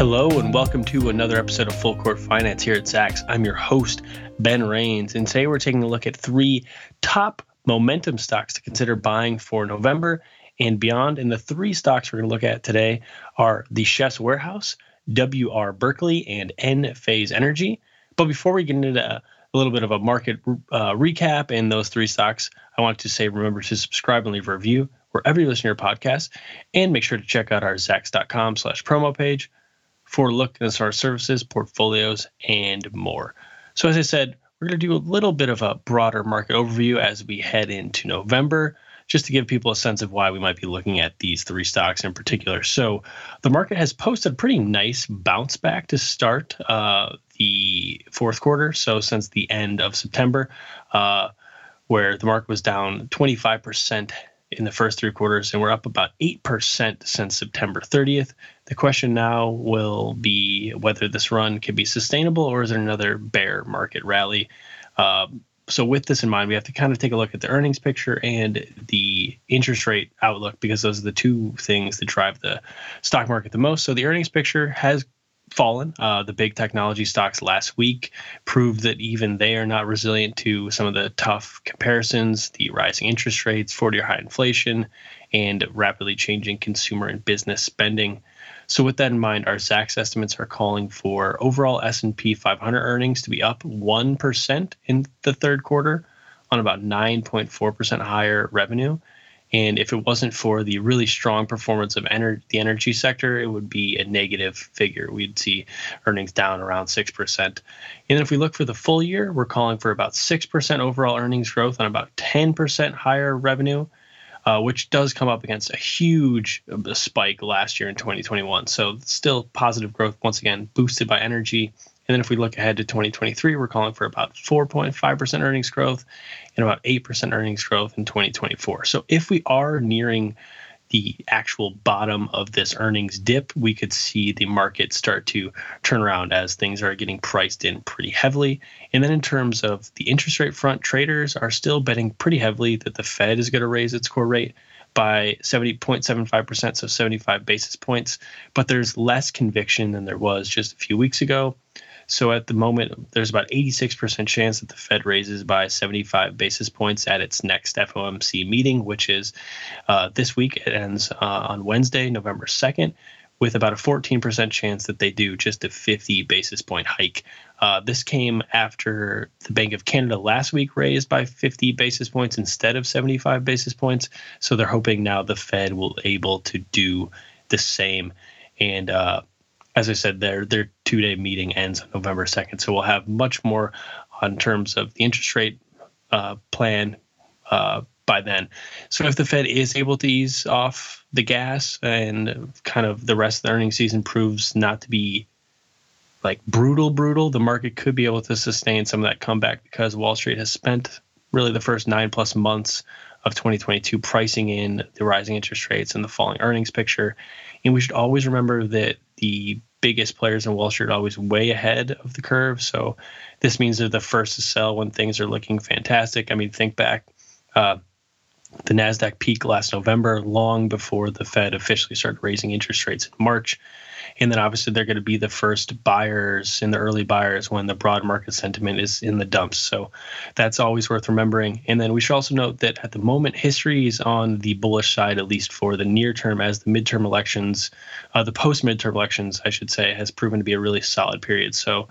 Hello, and welcome to another episode of Full Court Finance here at Zacks. I'm your host, Ben Rains, and today we're taking a look at three top momentum stocks to consider buying for November and beyond. And the three stocks we're going to look at today are the Chef's Warehouse, WR Berkley, and Enphase Energy. But before we get into a little bit of a market uh, recap and those three stocks, I want to say remember to subscribe and leave a review wherever you listen to your podcast, and make sure to check out our zacks.com slash promo page for look at our services, portfolios, and more. So as I said, we're going to do a little bit of a broader market overview as we head into November just to give people a sense of why we might be looking at these three stocks in particular. So, the market has posted a pretty nice bounce back to start uh, the fourth quarter. So, since the end of September, uh, where the market was down 25% in the first three quarters, and we're up about 8% since September 30th. The question now will be whether this run can be sustainable or is it another bear market rally? Uh, so with this in mind, we have to kind of take a look at the earnings picture and the interest rate outlook because those are the two things that drive the stock market the most. So the earnings picture has fallen. Uh, the big technology stocks last week proved that even they are not resilient to some of the tough comparisons, the rising interest rates, 40-year high inflation, and rapidly changing consumer and business spending. So with that in mind, our Zacks estimates are calling for overall S&P 500 earnings to be up 1% in the third quarter on about 9.4% higher revenue. And if it wasn't for the really strong performance of ener- the energy sector, it would be a negative figure. We'd see earnings down around 6%. And if we look for the full year, we're calling for about 6% overall earnings growth on about 10% higher revenue uh, which does come up against a huge uh, spike last year in 2021. So still positive growth once again, boosted by energy. And then if we look ahead to 2023, we're calling for about 4.5% earnings growth and about 8% earnings growth in 2024. So if we are nearing the actual bottom of this earnings dip, we could see the market start to turn around as things are getting priced in pretty heavily. And then in terms of the interest rate front, traders are still betting pretty heavily that the Fed is going to raise its core rate by 70.75%, so 75 basis points. But there's less conviction than there was just a few weeks ago. So at the moment, there's about 86% chance that the Fed raises by 75 basis points at its next FOMC meeting, which is uh, this week. It ends uh, on Wednesday, November 2nd with about a 14% chance that they do just a 50 basis point hike. Uh, this came after the Bank of Canada last week raised by 50 basis points instead of 75 basis points. So they're hoping now the Fed will able to do the same. And uh, as I said, their their two day meeting ends on November second, so we'll have much more on terms of the interest rate uh, plan uh, by then. So if the Fed is able to ease off the gas and kind of the rest of the earnings season proves not to be like brutal, brutal, the market could be able to sustain some of that comeback because Wall Street has spent really the first nine plus months of 2022 pricing in the rising interest rates and the falling earnings picture. And we should always remember that the biggest players in Wall Street are always way ahead of the curve. So this means they're the first to sell when things are looking fantastic. I mean, think back. Uh, the NASDAQ peaked last November, long before the Fed officially started raising interest rates in March. And then obviously they're going to be the first buyers in the early buyers when the broad market sentiment is in the dumps. So that's always worth remembering. And then we should also note that at the moment, history is on the bullish side, at least for the near term, as the midterm elections, uh, the post midterm elections, I should say, has proven to be a really solid period. So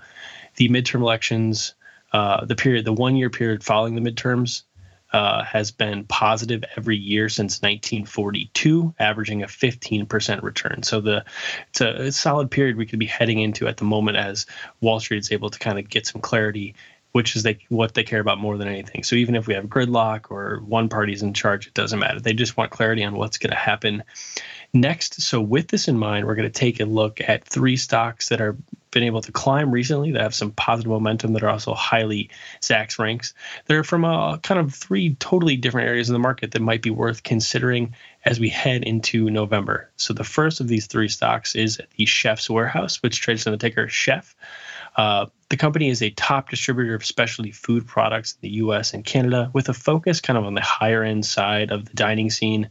the midterm elections, uh, the period, the one year period following the midterms, uh, has been positive every year since 1942, averaging a 15% return. So the it's a, a solid period we could be heading into at the moment as Wall Street is able to kind of get some clarity which is they, what they care about more than anything. So even if we have gridlock or one party's in charge, it doesn't matter. They just want clarity on what's going to happen next. So with this in mind, we're going to take a look at three stocks that are been able to climb recently that have some positive momentum that are also highly Zacks ranks. They're from a kind of three totally different areas of the market that might be worth considering as we head into November. So the first of these three stocks is the Chef's Warehouse, which trades on the ticker Chef. Uh, the company is a top distributor of specialty food products in the US and Canada with a focus kind of on the higher end side of the dining scene.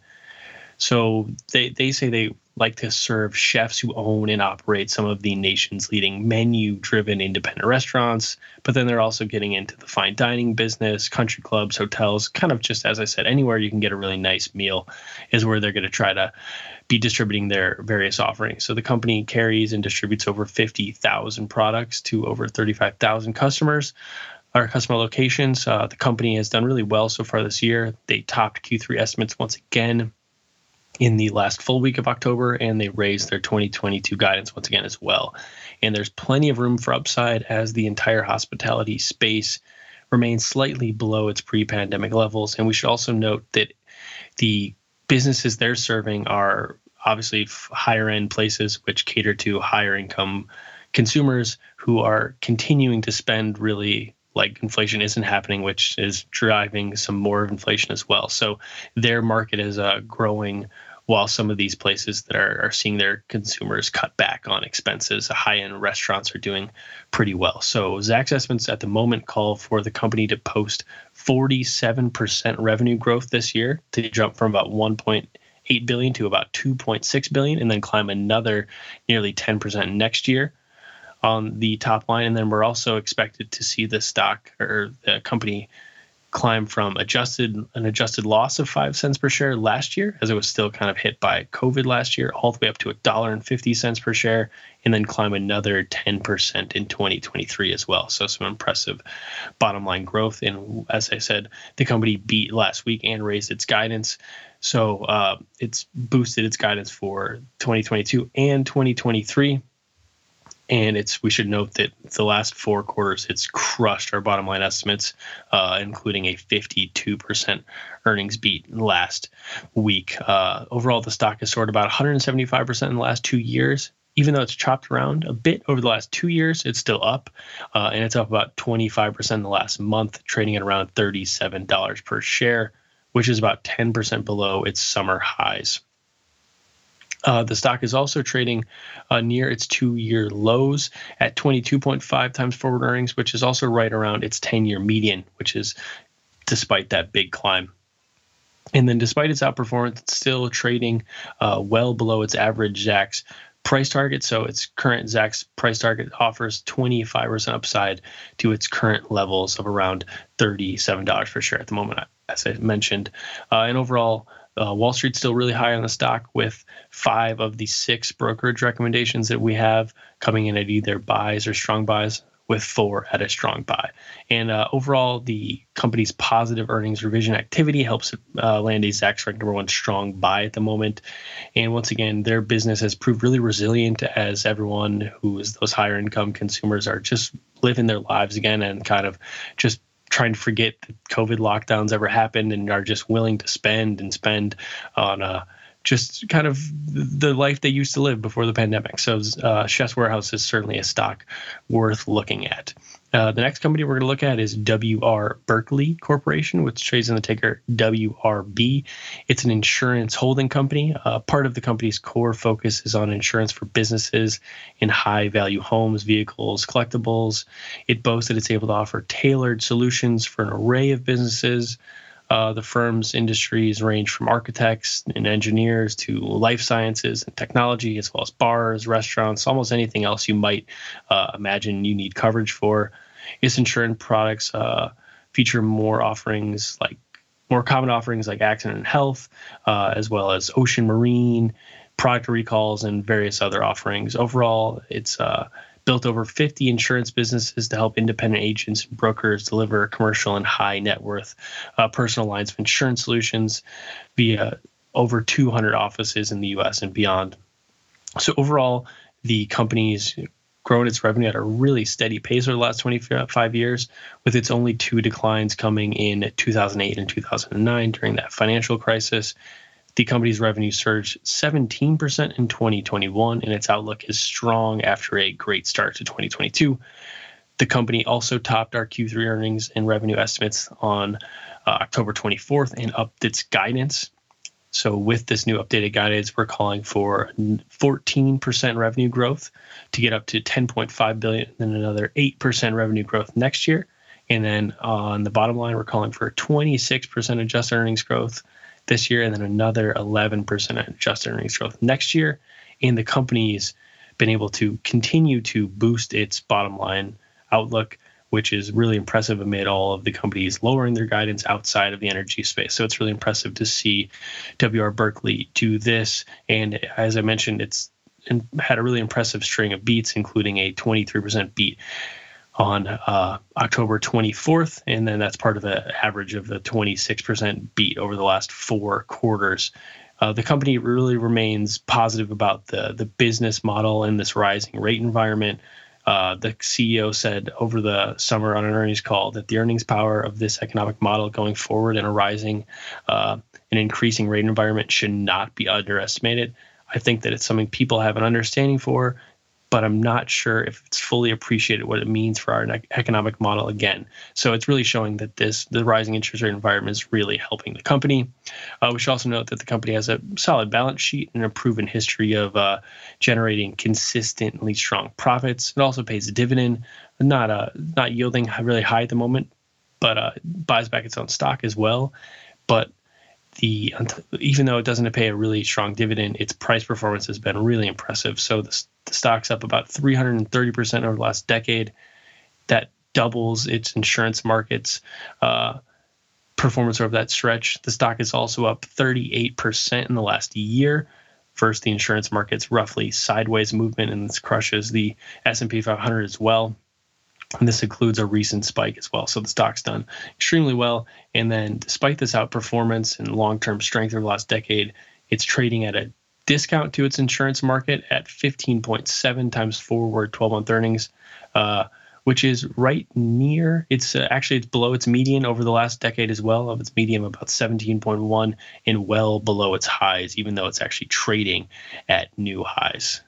So they, they say they like to serve chefs who own and operate some of the nation's leading menu driven independent restaurants. But then they're also getting into the fine dining business, country clubs, hotels, kind of just as I said, anywhere you can get a really nice meal is where they're going to try to be distributing their various offerings. So the company carries and distributes over 50,000 products to over 35,000 customers our customer locations. Uh, the company has done really well so far this year. They topped Q3 estimates once again in the last full week of October, and they raised their 2022 guidance once again as well. And there's plenty of room for upside as the entire hospitality space remains slightly below its pre pandemic levels. And we should also note that the businesses they're serving are obviously higher end places which cater to higher income consumers who are continuing to spend really like inflation isn't happening, which is driving some more inflation as well. So their market is uh, growing while some of these places that are, are seeing their consumers cut back on expenses, high end restaurants are doing pretty well. So, Zacks estimates at the moment call for the company to post 47% revenue growth this year to jump from about 1.8 billion to about 2.6 billion and then climb another nearly 10% next year on the top line. And then we're also expected to see the stock or the company climb from adjusted an adjusted loss of five cents per share last year, as it was still kind of hit by COVID last year, all the way up to a dollar and fifty cents per share, and then climb another ten percent in 2023 as well. So some impressive bottom line growth. And as I said, the company beat last week and raised its guidance. So uh, it's boosted its guidance for 2022 and 2023 and it's we should note that the last four quarters it's crushed our bottom line estimates uh, including a 52% earnings beat last week. Uh, overall the stock has soared about 175% in the last two years. Even though it's chopped around a bit over the last two years it's still up uh, and it's up about 25% in the last month trading at around $37 per share which is about 10% below its summer highs uh, the stock is also trading uh, near its two year lows at 22.5 times forward earnings, which is also right around its 10 year median, which is despite that big climb. And then, despite its outperformance, it's still trading uh, well below its average Zacks price target. So, its current Zacks price target offers 25% upside to its current levels of around $37 per share at the moment, as I mentioned. Uh, and overall, uh, Wall Street's still really high on the stock with five of the six brokerage recommendations that we have coming in at either buys or strong buys, with four at a strong buy. And uh, overall, the company's positive earnings revision activity helps uh, land a Zacks rank number one strong buy at the moment. And once again, their business has proved really resilient as everyone who is those higher income consumers are just living their lives again and kind of just trying to forget that COVID lockdowns ever happened and are just willing to spend and spend on uh, just kind of the life they used to live before the pandemic. So, uh, Chefs Warehouse is certainly a stock worth looking at. Uh, the next company we're going to look at is W.R. Berkley Corporation, which trades in the ticker WRB. It's an insurance holding company. Uh, part of the company's core focus is on insurance for businesses in high value homes, vehicles, collectibles. It boasts that it's able to offer tailored solutions for an array of businesses. Uh, the firm's industries range from architects and engineers to life sciences and technology, as well as bars, restaurants, almost anything else you might uh, imagine you need coverage for. Its insurance products uh, feature more offerings like more common offerings like accident and health, uh, as well as ocean marine, product recalls, and various other offerings. Overall, it's uh, built over 50 insurance businesses to help independent agents and brokers deliver commercial and high net worth uh, personal lines of insurance solutions via over 200 offices in the US and beyond. So, overall, the company's grown its revenue at a really steady pace over the last 25 years, with its only two declines coming in 2008 and 2009 during that financial crisis. The company's revenue surged 17% in 2021, and its outlook is strong after a great start to 2022. The company also topped our Q3 earnings and revenue estimates on uh, October 24th and upped its guidance. So, with this new updated guidance, we're calling for 14% revenue growth to get up to 10.5 billion, and another 8% revenue growth next year. And then on the bottom line, we're calling for 26% adjusted earnings growth this year, and then another 11% adjusted earnings growth next year. And the company's been able to continue to boost its bottom line outlook, which is really impressive amid all of the companies lowering their guidance outside of the energy space. So it's really impressive to see W.R. Berkley do this. And as I mentioned, it's had a really impressive string of beats, including a 23% beat on uh, October 24th, and then that's part of the average of the 26% beat over the last four quarters. Uh, the company really remains positive about the the business model in this rising rate environment. Uh, the CEO said over the summer on an earnings call that the earnings power of this economic model going forward in a rising uh, and increasing rate environment should not be underestimated. I think that it's something people have an understanding for, but I'm not sure if it's fully appreciated what it means for our economic model again. So it's really showing that this the rising interest rate environment is really helping the company. Uh, we should also note that the company has a solid balance sheet and a proven history of uh, generating consistently strong profits. It also pays a dividend, not uh, not yielding really high at the moment, but uh, buys back its own stock as well. But the even though it doesn't pay a really strong dividend, its price performance has been really impressive. So the, the stock's up about 330% over the last decade. That doubles its insurance markets uh, performance over that stretch. The stock is also up 38% in the last year. First, the insurance market's roughly sideways movement, and this crushes the S&P 500 as well. And this includes a recent spike as well. So the stock's done extremely well. And then, despite this outperformance and long term strength over the last decade, it's trading at a discount to its insurance market at 15.7 times forward 12 month earnings, uh, which is right near it's uh, actually it's below its median over the last decade as well of its median about 17.1 and well below its highs, even though it's actually trading at new highs.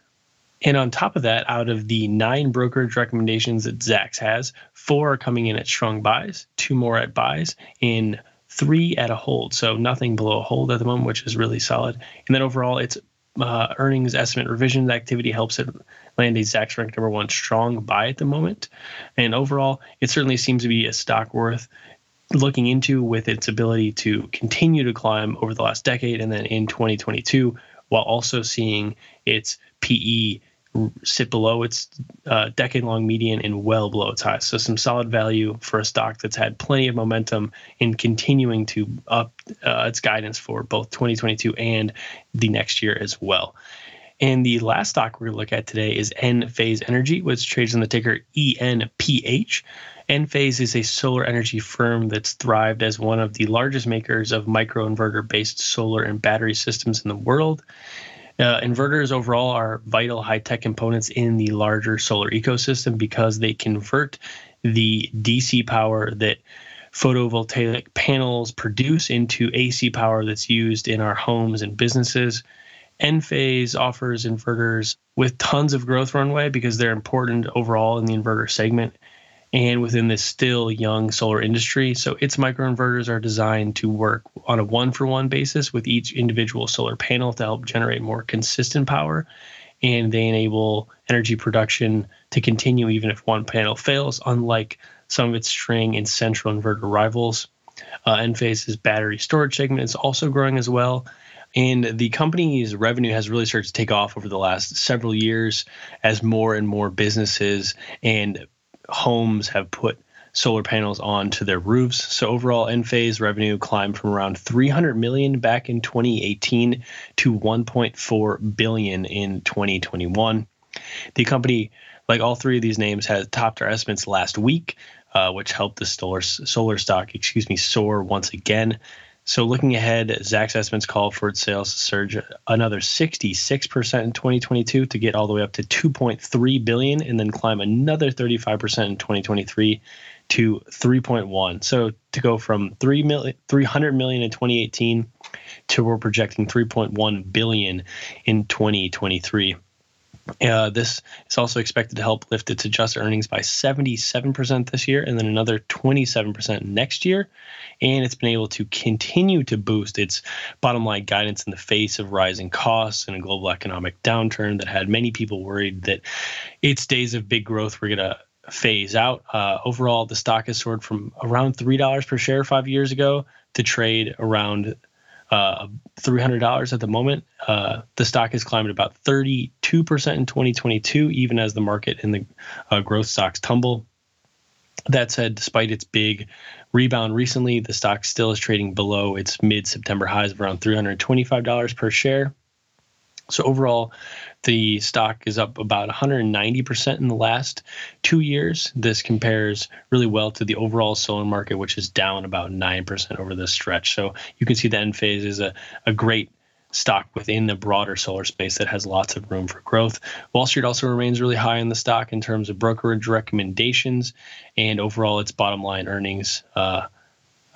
And on top of that, out of the nine brokerage recommendations that Zacks has, four are coming in at strong buys, two more at buys, and three at a hold. So nothing below a hold at the moment, which is really solid. And then overall, its uh, earnings estimate revision activity helps it land a Zacks rank number one strong buy at the moment. And overall, it certainly seems to be a stock worth looking into with its ability to continue to climb over the last decade and then in 2022 while also seeing its PE sit below its uh, decade long median and well below its highs. So, some solid value for a stock that's had plenty of momentum in continuing to up uh, its guidance for both 2022 and the next year as well. And the last stock we're going to look at today is Enphase Energy, which trades on the ticker ENPH. Enphase is a solar energy firm that's thrived as one of the largest makers of microinverter based solar and battery systems in the world. Uh, inverters overall are vital high tech components in the larger solar ecosystem because they convert the DC power that photovoltaic panels produce into AC power that's used in our homes and businesses. Enphase offers inverters with tons of growth runway because they're important overall in the inverter segment and within this still young solar industry. So its microinverters are designed to work on a one for one basis with each individual solar panel to help generate more consistent power. And they enable energy production to continue even if one panel fails, unlike some of its string and central inverter rivals. Uh, Enphase's battery storage segment is also growing as well. And the company's revenue has really started to take off over the last several years as more and more businesses and homes have put solar panels onto their roofs. So overall, Enphase revenue climbed from around 300 million back in 2018 to 1.4 billion in 2021. The company, like all three of these names, has topped our estimates last week, uh, which helped the solar solar stock, excuse me, soar once again. So looking ahead, Zacks estimates call for its sales to surge another 66% in 2022 to get all the way up to 2.3 billion and then climb another 35% in 2023 to 3.1. So to go from 3 million 300 million in 2018 to we're projecting 3.1 billion in 2023. Uh, this is also expected to help lift its adjusted earnings by 77% this year and then another 27% next year. And it's been able to continue to boost its bottom line guidance in the face of rising costs and a global economic downturn that had many people worried that its days of big growth were going to phase out. Uh, overall, the stock has soared from around $3 per share five years ago to trade around uh, $300 at the moment. Uh, the stock has climbed about 32% in 2022, even as the market and the uh, growth stocks tumble. That said, despite its big rebound recently, the stock still is trading below its mid September highs of around $325 per share. So overall, the stock is up about 190% in the last two years. This compares really well to the overall solar market, which is down about 9% over this stretch. So you can see that Enphase is a, a great stock within the broader solar space that has lots of room for growth. Wall Street also remains really high in the stock in terms of brokerage recommendations and overall its bottom line earnings. Uh,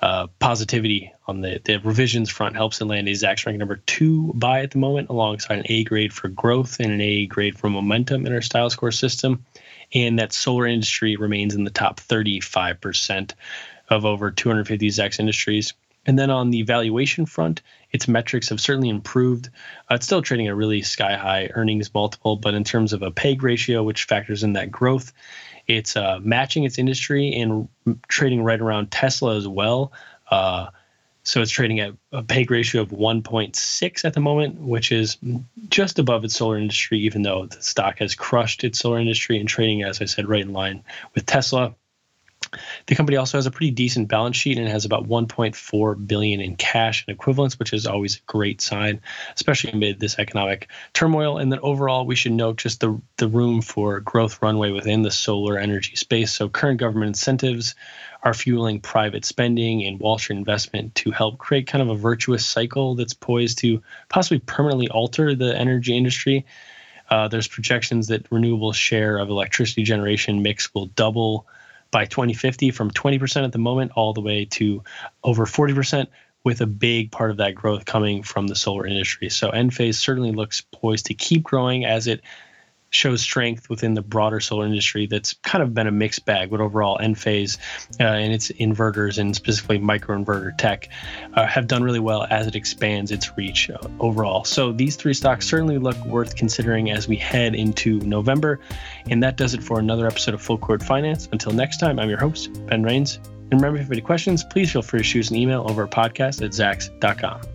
uh, positivity on the, the revisions front helps it land a Zacks rank number two buy at the moment, alongside an A grade for growth and an A grade for momentum in our style score system. And that solar industry remains in the top 35% of over 250 Zacks industries. And then on the valuation front, its metrics have certainly improved. Uh, it's still trading at a really sky high earnings multiple, but in terms of a PEG ratio, which factors in that growth, it's uh, matching its industry and trading right around Tesla as well. Uh, so it's trading at a PEG ratio of 1.6 at the moment, which is just above its solar industry, even though the stock has crushed its solar industry and trading, as I said, right in line with Tesla. The company also has a pretty decent balance sheet and has about 1.4 billion in cash and equivalents, which is always a great sign, especially amid this economic turmoil. And then overall, we should note just the the room for growth runway within the solar energy space. So current government incentives are fueling private spending and Wall Street investment to help create kind of a virtuous cycle that's poised to possibly permanently alter the energy industry. Uh, there's projections that renewable share of electricity generation mix will double by 2050 from 20% at the moment all the way to over 40%, with a big part of that growth coming from the solar industry. So Enphase certainly looks poised to keep growing as it shows strength within the broader solar industry that's kind of been a mixed bag. But overall, Enphase uh, and its inverters and specifically microinverter tech uh, have done really well as it expands its reach uh, overall. So these three stocks certainly look worth considering as we head into November. And that does it for another episode of Full Court Finance. Until next time, I'm your host, Ben Rains. And remember, if you have any questions, please feel free to shoot us an email over at podcast at zacks.com.